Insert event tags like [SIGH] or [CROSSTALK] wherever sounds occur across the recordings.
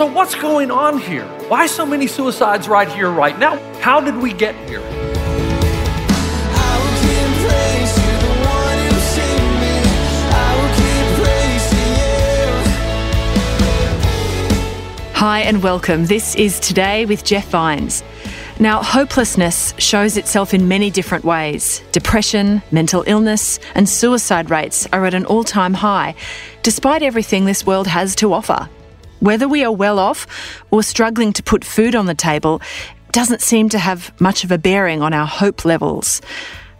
So, what's going on here? Why so many suicides right here, right now? How did we get here? Hi and welcome. This is Today with Jeff Vines. Now, hopelessness shows itself in many different ways. Depression, mental illness, and suicide rates are at an all time high, despite everything this world has to offer. Whether we are well off or struggling to put food on the table doesn't seem to have much of a bearing on our hope levels.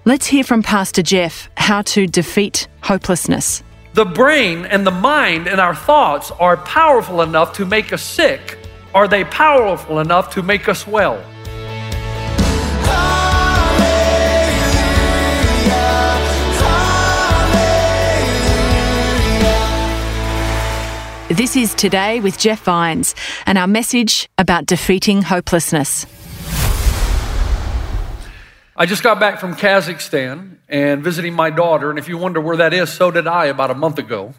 Let's hear from Pastor Jeff how to defeat hopelessness. The brain and the mind and our thoughts are powerful enough to make us sick. Are they powerful enough to make us well? This is Today with Jeff Vines and our message about defeating hopelessness. I just got back from Kazakhstan and visiting my daughter, and if you wonder where that is, so did I about a month ago.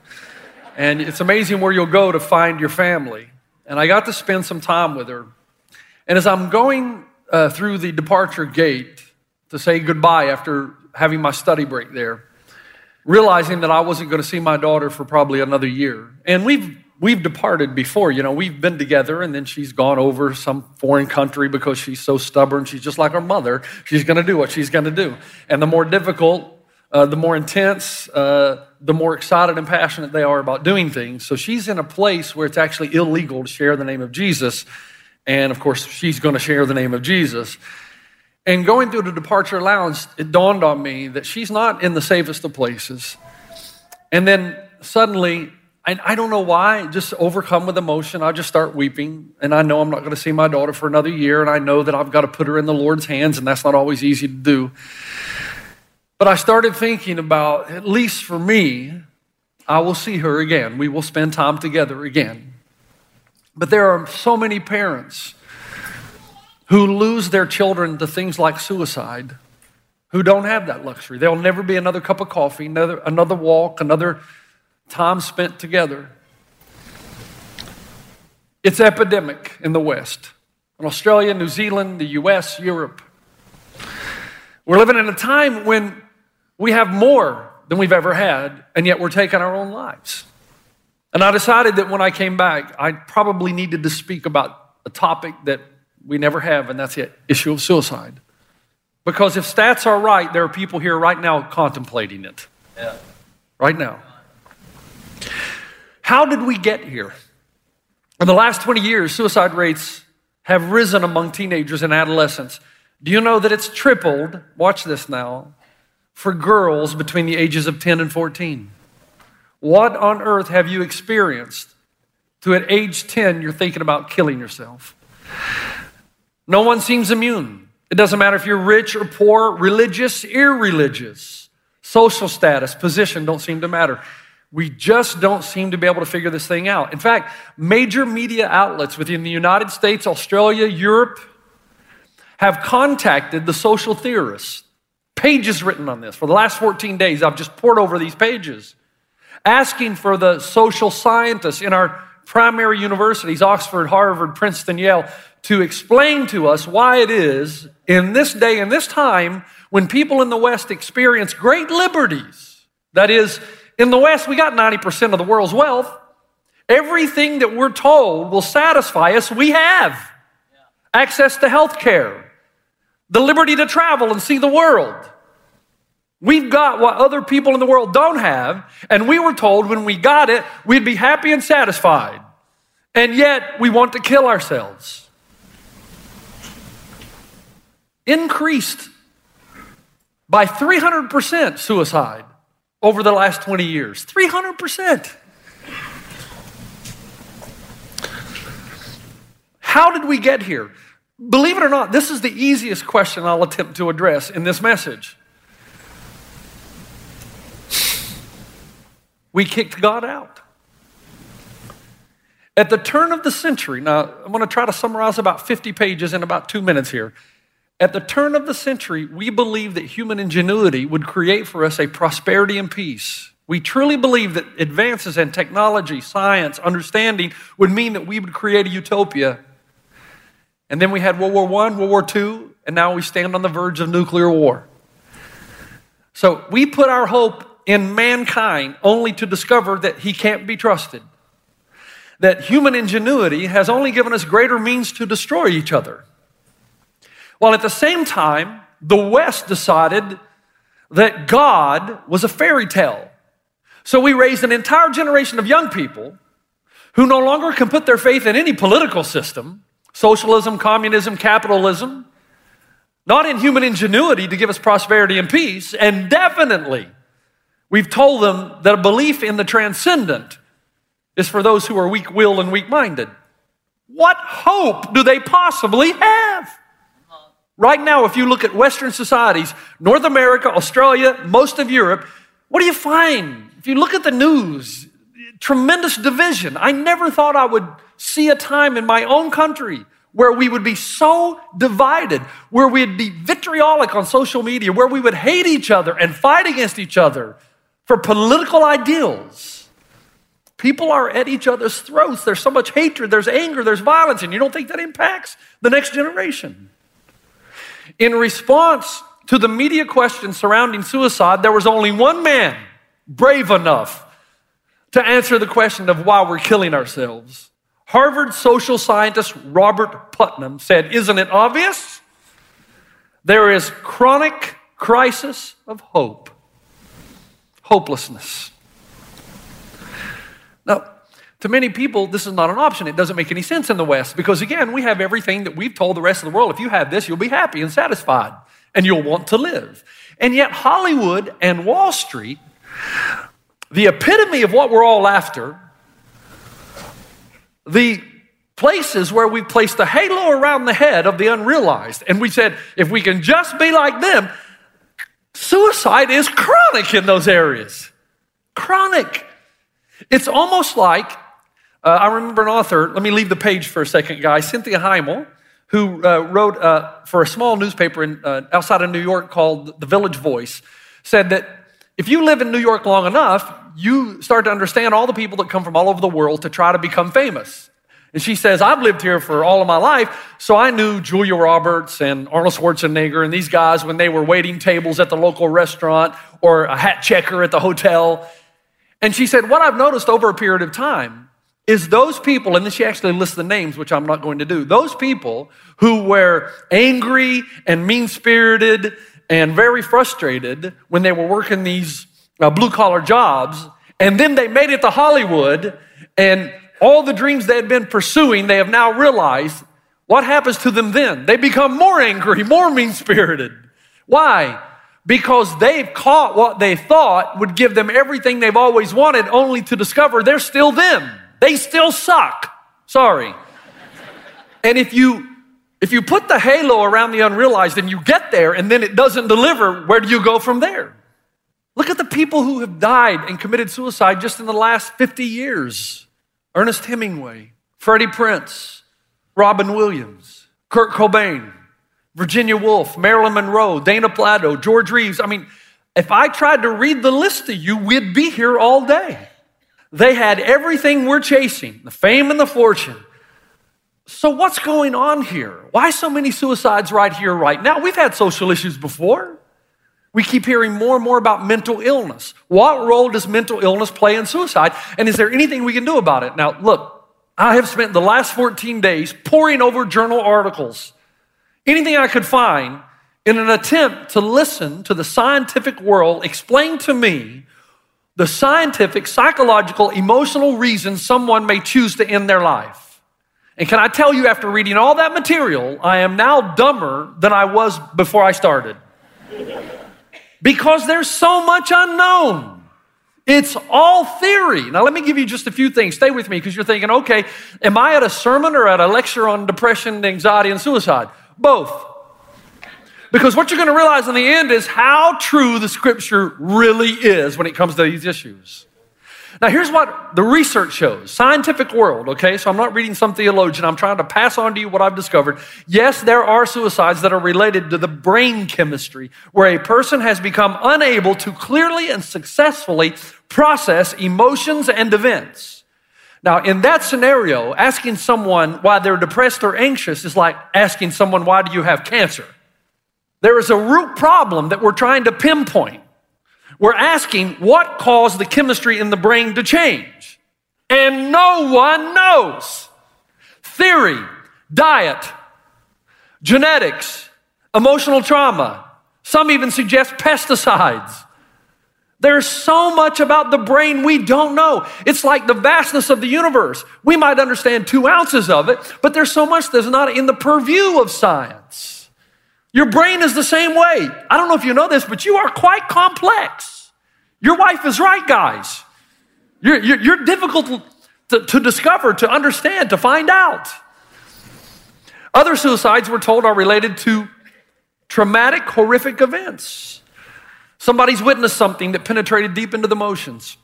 And it's amazing where you'll go to find your family. And I got to spend some time with her. And as I'm going uh, through the departure gate to say goodbye after having my study break there, realizing that I wasn't going to see my daughter for probably another year. And we've we've departed before. You know, we've been together, and then she's gone over some foreign country because she's so stubborn. She's just like her mother. She's going to do what she's going to do. And the more difficult, uh, the more intense, uh, the more excited and passionate they are about doing things. So she's in a place where it's actually illegal to share the name of Jesus. And of course, she's going to share the name of Jesus. And going through the departure lounge, it dawned on me that she's not in the safest of places. And then suddenly, I, I don't know why, just overcome with emotion, I just start weeping. And I know I'm not going to see my daughter for another year. And I know that I've got to put her in the Lord's hands, and that's not always easy to do. But I started thinking about, at least for me, I will see her again. We will spend time together again. But there are so many parents who lose their children to things like suicide, who don't have that luxury. There'll never be another cup of coffee, another, another walk, another time spent together. It's epidemic in the West, in Australia, New Zealand, the US, Europe. We're living in a time when we have more than we've ever had, and yet we're taking our own lives. And I decided that when I came back, I probably needed to speak about a topic that we never have, and that's the issue of suicide. Because if stats are right, there are people here right now contemplating it. Yeah. Right now. How did we get here? In the last 20 years, suicide rates have risen among teenagers and adolescents. Do you know that it's tripled? Watch this now. For girls between the ages of 10 and 14. What on earth have you experienced to at age 10 you're thinking about killing yourself? No one seems immune. It doesn't matter if you're rich or poor, religious, irreligious, social status, position don't seem to matter. We just don't seem to be able to figure this thing out. In fact, major media outlets within the United States, Australia, Europe have contacted the social theorists. Pages written on this. For the last 14 days, I've just poured over these pages, asking for the social scientists in our primary universities, Oxford, Harvard, Princeton, Yale, to explain to us why it is in this day and this time when people in the West experience great liberties. That is, in the West, we got 90% of the world's wealth. Everything that we're told will satisfy us, we have. Access to health care, the liberty to travel and see the world. We've got what other people in the world don't have, and we were told when we got it, we'd be happy and satisfied. And yet, we want to kill ourselves increased by 300% suicide over the last 20 years. 300%. How did we get here? Believe it or not, this is the easiest question I'll attempt to address in this message. We kicked God out. At the turn of the century, now I'm going to try to summarize about 50 pages in about two minutes here. At the turn of the century, we believed that human ingenuity would create for us a prosperity and peace. We truly believed that advances in technology, science, understanding would mean that we would create a utopia. And then we had World War I, World War II, and now we stand on the verge of nuclear war. So we put our hope in mankind only to discover that he can't be trusted. That human ingenuity has only given us greater means to destroy each other. While at the same time, the West decided that God was a fairy tale. So we raised an entire generation of young people who no longer can put their faith in any political system socialism, communism, capitalism, not in human ingenuity to give us prosperity and peace, and definitely We've told them that a belief in the transcendent is for those who are weak willed and weak minded. What hope do they possibly have? Right now, if you look at Western societies, North America, Australia, most of Europe, what do you find? If you look at the news, tremendous division. I never thought I would see a time in my own country where we would be so divided, where we'd be vitriolic on social media, where we would hate each other and fight against each other for political ideals. People are at each other's throats. There's so much hatred, there's anger, there's violence, and you don't think that impacts the next generation. In response to the media questions surrounding suicide, there was only one man brave enough to answer the question of why we're killing ourselves. Harvard social scientist Robert Putnam said, Isn't it obvious? There is chronic crisis of hope hopelessness. Now, to many people, this is not an option. It doesn't make any sense in the West because, again, we have everything that we've told the rest of the world if you have this, you'll be happy and satisfied and you'll want to live. And yet, Hollywood and Wall Street, the epitome of what we're all after, the places where we placed a halo around the head of the unrealized, and we said, if we can just be like them, Suicide is chronic in those areas. Chronic. It's almost like, uh, I remember an author, let me leave the page for a second, guys, Cynthia Heimel, who uh, wrote uh, for a small newspaper in, uh, outside of New York called The Village Voice, said that if you live in New York long enough, you start to understand all the people that come from all over the world to try to become famous. And she says, I've lived here for all of my life, so I knew Julia Roberts and Arnold Schwarzenegger and these guys when they were waiting tables at the local restaurant or a hat checker at the hotel. And she said, What I've noticed over a period of time is those people, and then she actually lists the names, which I'm not going to do, those people who were angry and mean spirited and very frustrated when they were working these uh, blue collar jobs, and then they made it to Hollywood and all the dreams they had been pursuing, they have now realized what happens to them then? They become more angry, more mean spirited. Why? Because they've caught what they thought would give them everything they've always wanted, only to discover they're still them. They still suck. Sorry. And if you if you put the halo around the unrealized and you get there and then it doesn't deliver, where do you go from there? Look at the people who have died and committed suicide just in the last 50 years. Ernest Hemingway, Freddie Prinze, Robin Williams, Kurt Cobain, Virginia Woolf, Marilyn Monroe, Dana Plato, George Reeves. I mean, if I tried to read the list to you, we'd be here all day. They had everything we're chasing the fame and the fortune. So, what's going on here? Why so many suicides right here, right now? We've had social issues before. We keep hearing more and more about mental illness. What role does mental illness play in suicide? And is there anything we can do about it? Now, look, I have spent the last 14 days poring over journal articles, anything I could find, in an attempt to listen to the scientific world explain to me the scientific, psychological, emotional reasons someone may choose to end their life. And can I tell you, after reading all that material, I am now dumber than I was before I started because there's so much unknown. It's all theory. Now, let me give you just a few things. Stay with me because you're thinking, okay, am I at a sermon or at a lecture on depression, anxiety, and suicide? Both. Because what you're going to realize in the end is how true the scripture really is when it comes to these issues. Now, here's what the research shows scientific world, okay? So I'm not reading some theologian. I'm trying to pass on to you what I've discovered. Yes, there are suicides that are related to the brain chemistry, where a person has become unable to clearly and successfully process emotions and events. Now, in that scenario, asking someone why they're depressed or anxious is like asking someone, why do you have cancer? There is a root problem that we're trying to pinpoint. We're asking what caused the chemistry in the brain to change. And no one knows. Theory, diet, genetics, emotional trauma. Some even suggest pesticides. There's so much about the brain we don't know. It's like the vastness of the universe. We might understand two ounces of it, but there's so much that's not in the purview of science. Your brain is the same way. I don't know if you know this, but you are quite complex. Your wife is right, guys. You're, you're, you're difficult to, to discover, to understand, to find out. Other suicides, we're told, are related to traumatic, horrific events. Somebody's witnessed something that penetrated deep into the emotions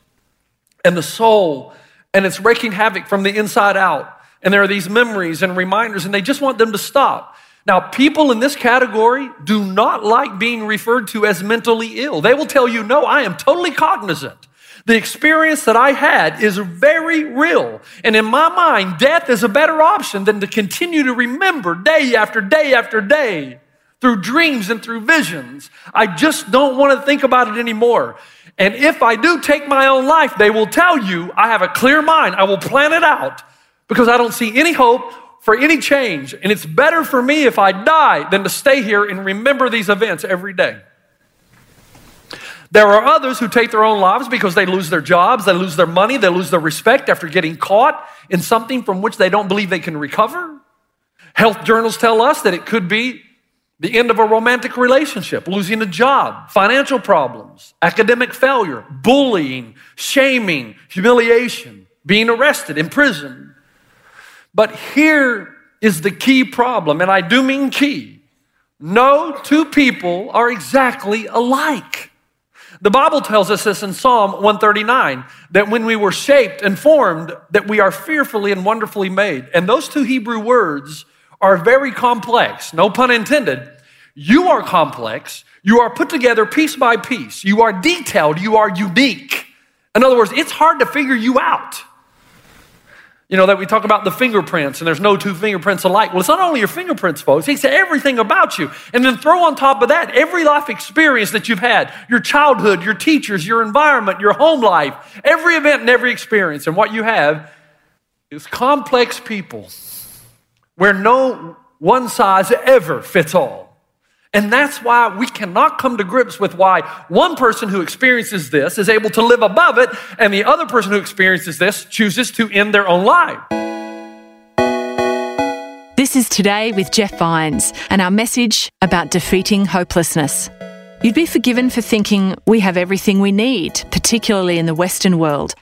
and the soul, and it's wreaking havoc from the inside out. And there are these memories and reminders, and they just want them to stop. Now, people in this category do not like being referred to as mentally ill. They will tell you, no, I am totally cognizant. The experience that I had is very real. And in my mind, death is a better option than to continue to remember day after day after day through dreams and through visions. I just don't want to think about it anymore. And if I do take my own life, they will tell you I have a clear mind. I will plan it out because I don't see any hope for any change. And it's better for me if I die than to stay here and remember these events every day. There are others who take their own lives because they lose their jobs, they lose their money, they lose their respect after getting caught in something from which they don't believe they can recover. Health journals tell us that it could be the end of a romantic relationship, losing a job, financial problems, academic failure, bullying, shaming, humiliation, being arrested, imprisoned. But here is the key problem, and I do mean key. No two people are exactly alike. The Bible tells us this in Psalm 139 that when we were shaped and formed, that we are fearfully and wonderfully made. And those two Hebrew words are very complex, no pun intended. You are complex, you are put together piece by piece, you are detailed, you are unique. In other words, it's hard to figure you out. You know, that we talk about the fingerprints and there's no two fingerprints alike. Well, it's not only your fingerprints, folks, it's everything about you. And then throw on top of that every life experience that you've had your childhood, your teachers, your environment, your home life, every event and every experience. And what you have is complex people where no one size ever fits all. And that's why we cannot come to grips with why one person who experiences this is able to live above it, and the other person who experiences this chooses to end their own life. This is Today with Jeff Vines and our message about defeating hopelessness. You'd be forgiven for thinking we have everything we need, particularly in the Western world.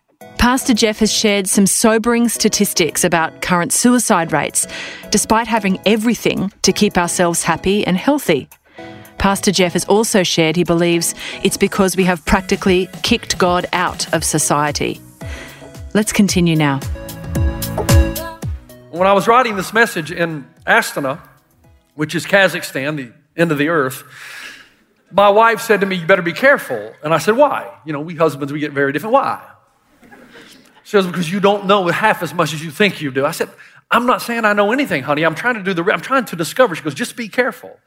Pastor Jeff has shared some sobering statistics about current suicide rates, despite having everything to keep ourselves happy and healthy. Pastor Jeff has also shared he believes it's because we have practically kicked God out of society. Let's continue now. When I was writing this message in Astana, which is Kazakhstan, the end of the earth, my wife said to me, You better be careful. And I said, Why? You know, we husbands, we get very different. Why? Says, Because you don't know half as much as you think you do. I said, I'm not saying I know anything, honey. I'm trying to do the, I'm trying to discover. She goes, Just be careful.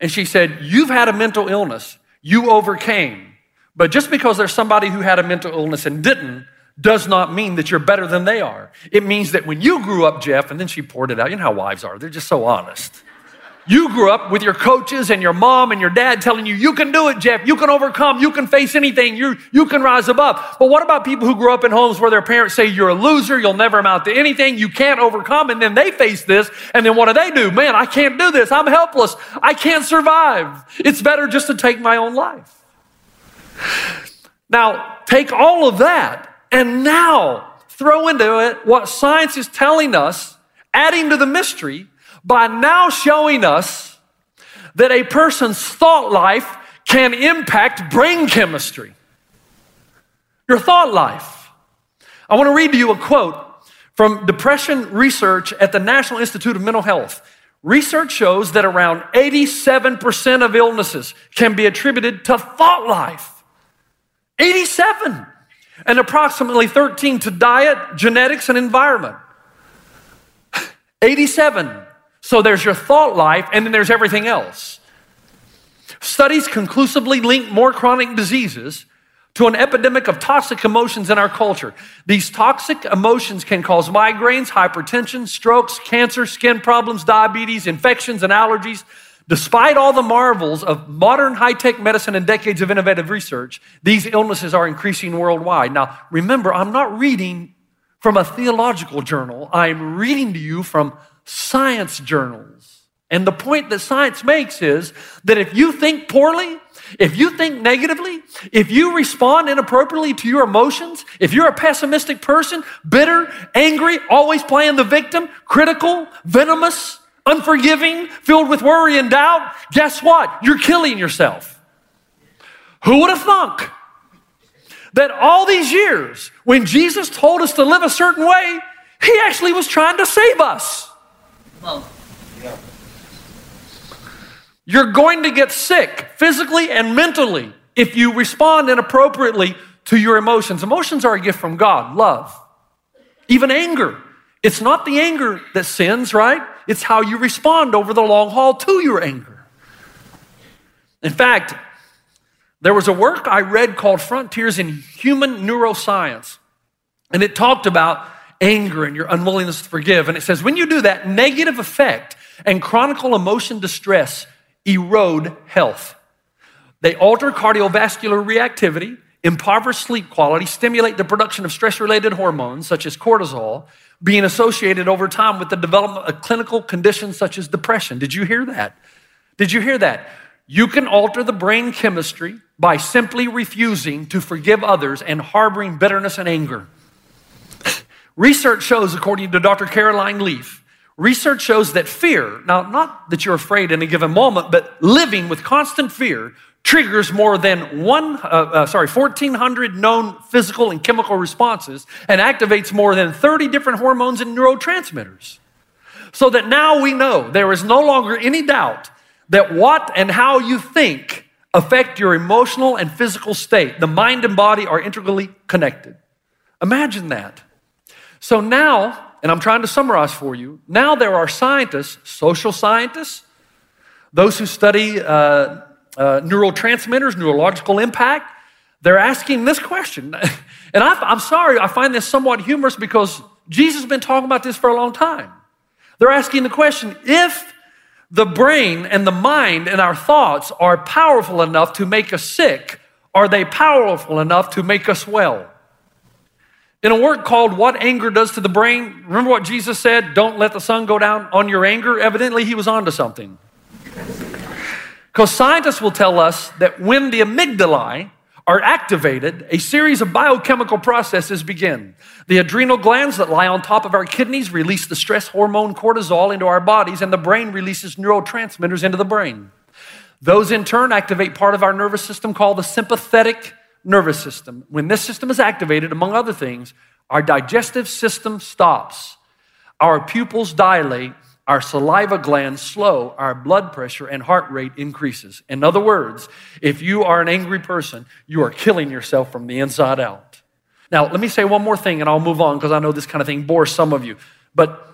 And she said, You've had a mental illness. You overcame. But just because there's somebody who had a mental illness and didn't, does not mean that you're better than they are. It means that when you grew up, Jeff, and then she poured it out, you know how wives are, they're just so honest. You grew up with your coaches and your mom and your dad telling you, you can do it, Jeff. You can overcome. You can face anything. You, you can rise above. But what about people who grew up in homes where their parents say, you're a loser. You'll never amount to anything. You can't overcome. And then they face this. And then what do they do? Man, I can't do this. I'm helpless. I can't survive. It's better just to take my own life. Now, take all of that and now throw into it what science is telling us, adding to the mystery by now showing us that a person's thought life can impact brain chemistry. Your thought life. I want to read to you a quote from depression research at the National Institute of Mental Health. Research shows that around 87% of illnesses can be attributed to thought life. 87. And approximately 13 to diet, genetics, and environment. 87. So there's your thought life, and then there's everything else. Studies conclusively link more chronic diseases to an epidemic of toxic emotions in our culture. These toxic emotions can cause migraines, hypertension, strokes, cancer, skin problems, diabetes, infections, and allergies. Despite all the marvels of modern high tech medicine and decades of innovative research, these illnesses are increasing worldwide. Now, remember, I'm not reading from a theological journal, I'm reading to you from science journals. And the point that science makes is that if you think poorly, if you think negatively, if you respond inappropriately to your emotions, if you're a pessimistic person, bitter, angry, always playing the victim, critical, venomous, unforgiving, filled with worry and doubt, guess what? You're killing yourself. Who would have thunk that all these years, when Jesus told us to live a certain way, he actually was trying to save us? You're going to get sick physically and mentally if you respond inappropriately to your emotions. Emotions are a gift from God, love, even anger. It's not the anger that sins, right? It's how you respond over the long haul to your anger. In fact, there was a work I read called Frontiers in Human Neuroscience, and it talked about anger and your unwillingness to forgive. And it says, when you do that, negative effect and chronic emotion distress erode health. They alter cardiovascular reactivity, impoverish sleep quality, stimulate the production of stress related hormones such as cortisol, being associated over time with the development of clinical conditions such as depression. Did you hear that? Did you hear that? You can alter the brain chemistry by simply refusing to forgive others and harboring bitterness and anger. Research shows, according to Dr. Caroline Leaf, Research shows that fear, now not that you're afraid in a given moment, but living with constant fear triggers more than one, uh, uh, sorry, 1,400 known physical and chemical responses and activates more than 30 different hormones and neurotransmitters. So that now we know there is no longer any doubt that what and how you think affect your emotional and physical state. The mind and body are integrally connected. Imagine that. So now and I'm trying to summarize for you. Now there are scientists, social scientists, those who study uh, uh, neurotransmitters, neurological impact. They're asking this question. [LAUGHS] And I, am sorry, I find this somewhat humorous because Jesus has been talking about this for a long time. They're asking the question if the brain and the mind and our thoughts are powerful enough to make us sick, are they powerful enough to make us well? In a work called What Anger Does to the Brain, remember what Jesus said? Don't let the sun go down on your anger. Evidently, he was onto something. Because scientists will tell us that when the amygdalae are activated, a series of biochemical processes begin. The adrenal glands that lie on top of our kidneys release the stress hormone cortisol into our bodies, and the brain releases neurotransmitters into the brain. Those in turn activate part of our nervous system called the sympathetic nervous system. When this system is activated, among other things, our digestive system stops, our pupils dilate, our saliva glands slow, our blood pressure and heart rate increases. In other words, if you are an angry person, you are killing yourself from the inside out. Now, let me say one more thing and I'll move on because I know this kind of thing bores some of you. But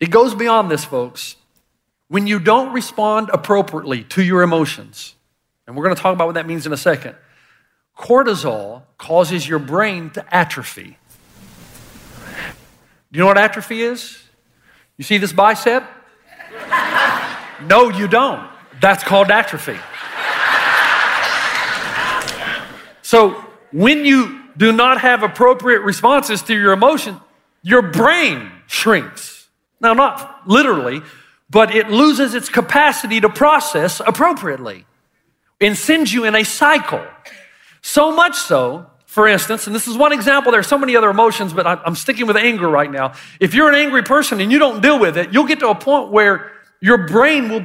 it goes beyond this, folks. When you don't respond appropriately to your emotions, and we're going to talk about what that means in a second, cortisol causes your brain to atrophy. Do you know what atrophy is? You see this bicep? no, you don't. That's called atrophy. So, when you do not have appropriate responses to your emotion, your brain shrinks. Now, not literally, but it loses its capacity to process appropriately and sends you in a cycle. So much so for instance, and this is one example, there are so many other emotions, but I'm sticking with anger right now. If you're an angry person and you don't deal with it, you'll get to a point where your brain will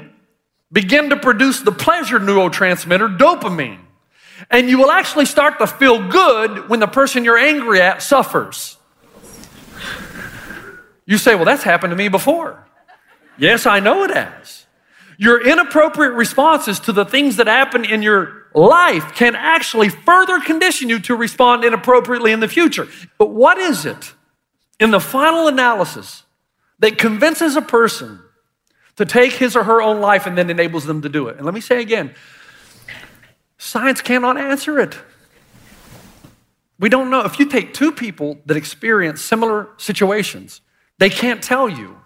begin to produce the pleasure neurotransmitter, dopamine. And you will actually start to feel good when the person you're angry at suffers. You say, Well, that's happened to me before. Yes, I know it has. Your inappropriate responses to the things that happen in your life can actually further condition you to respond inappropriately in the future. But what is it in the final analysis that convinces a person to take his or her own life and then enables them to do it? And let me say again science cannot answer it. We don't know. If you take two people that experience similar situations, they can't tell you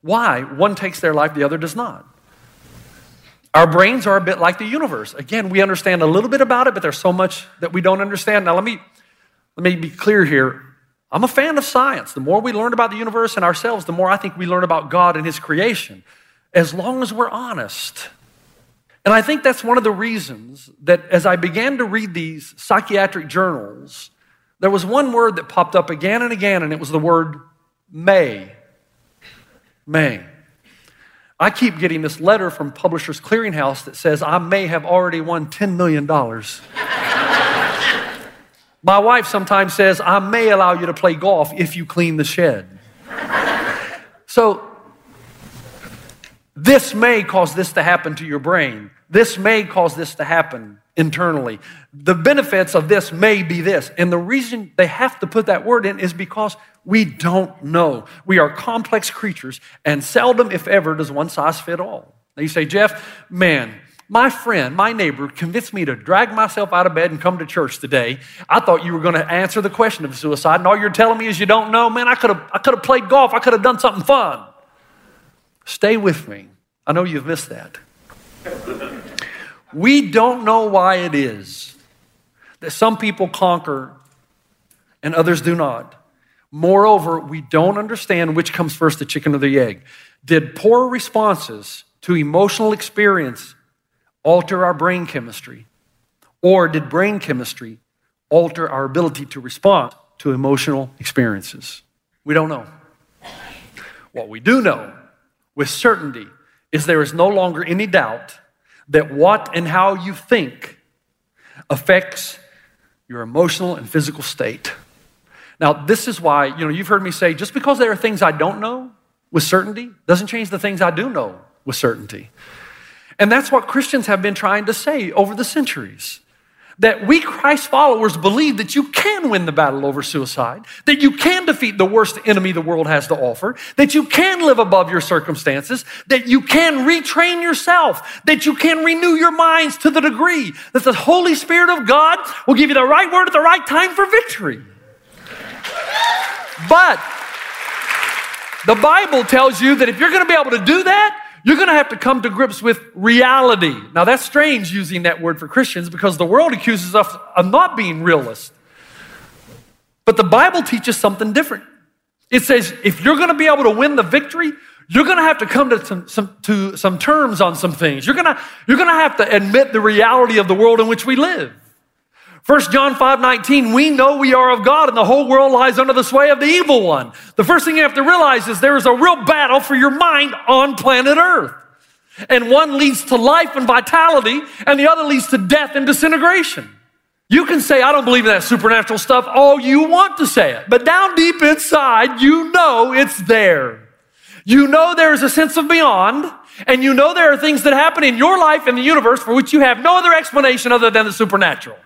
why one takes their life, the other does not. Our brains are a bit like the universe. Again, we understand a little bit about it, but there's so much that we don't understand. Now, let me, let me be clear here. I'm a fan of science. The more we learn about the universe and ourselves, the more I think we learn about God and His creation, as long as we're honest. And I think that's one of the reasons that as I began to read these psychiatric journals, there was one word that popped up again and again, and it was the word may. May. I keep getting this letter from Publishers Clearinghouse that says I may have already won $10 million. My wife sometimes says I may allow you to play golf if you clean the shed. So, this may cause this to happen to your brain. This may cause this to happen internally. The benefits of this may be this. And the reason they have to put that word in is because we don't know. We are complex creatures, and seldom, if ever, does one size fit all. Now you say, Jeff, man, my friend, my neighbor convinced me to drag myself out of bed and come to church today. I thought you were going to answer the question of suicide, and all you're telling me is you don't know. Man, I could have I could have played golf. I could have done something fun. Stay with me. I know you've missed that. We don't know why it is that some people conquer and others do not. Moreover, we don't understand which comes first, the chicken or the egg. Did poor responses to emotional experience alter our brain chemistry? Or did brain chemistry alter our ability to respond to emotional experiences? We don't know. What we do know with certainty is there is no longer any doubt that what and how you think affects your emotional and physical state. Now, this is why, you know, you've heard me say just because there are things I don't know with certainty doesn't change the things I do know with certainty. And that's what Christians have been trying to say over the centuries that we Christ followers believe that you can win the battle over suicide, that you can defeat the worst enemy the world has to offer, that you can live above your circumstances, that you can retrain yourself, that you can renew your minds to the degree that the Holy Spirit of God will give you the right word at the right time for victory. But the Bible tells you that if you're going to be able to do that, you're going to have to come to grips with reality. Now, that's strange using that word for Christians because the world accuses us of not being realists. But the Bible teaches something different. It says if you're going to be able to win the victory, you're going to have to come to some, some, to some terms on some things. You're going, to, you're going to have to admit the reality of the world in which we live. 1 John 5 19, we know we are of God and the whole world lies under the sway of the evil one. The first thing you have to realize is there is a real battle for your mind on planet Earth. And one leads to life and vitality, and the other leads to death and disintegration. You can say, I don't believe in that supernatural stuff all you want to say it, but down deep inside, you know it's there. You know there is a sense of beyond, and you know there are things that happen in your life and the universe for which you have no other explanation other than the supernatural.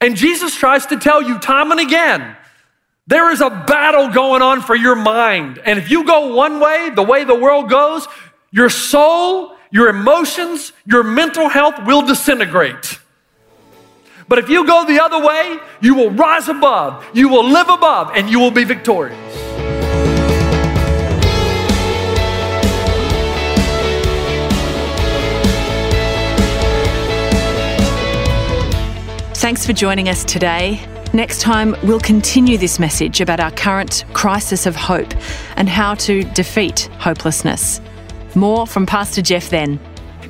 And Jesus tries to tell you time and again there is a battle going on for your mind. And if you go one way, the way the world goes, your soul, your emotions, your mental health will disintegrate. But if you go the other way, you will rise above, you will live above, and you will be victorious. Thanks for joining us today. Next time, we'll continue this message about our current crisis of hope and how to defeat hopelessness. More from Pastor Jeff then.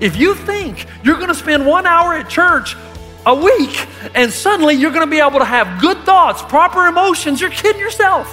If you think you're going to spend one hour at church a week, and suddenly you're going to be able to have good thoughts, proper emotions. You're kidding yourself.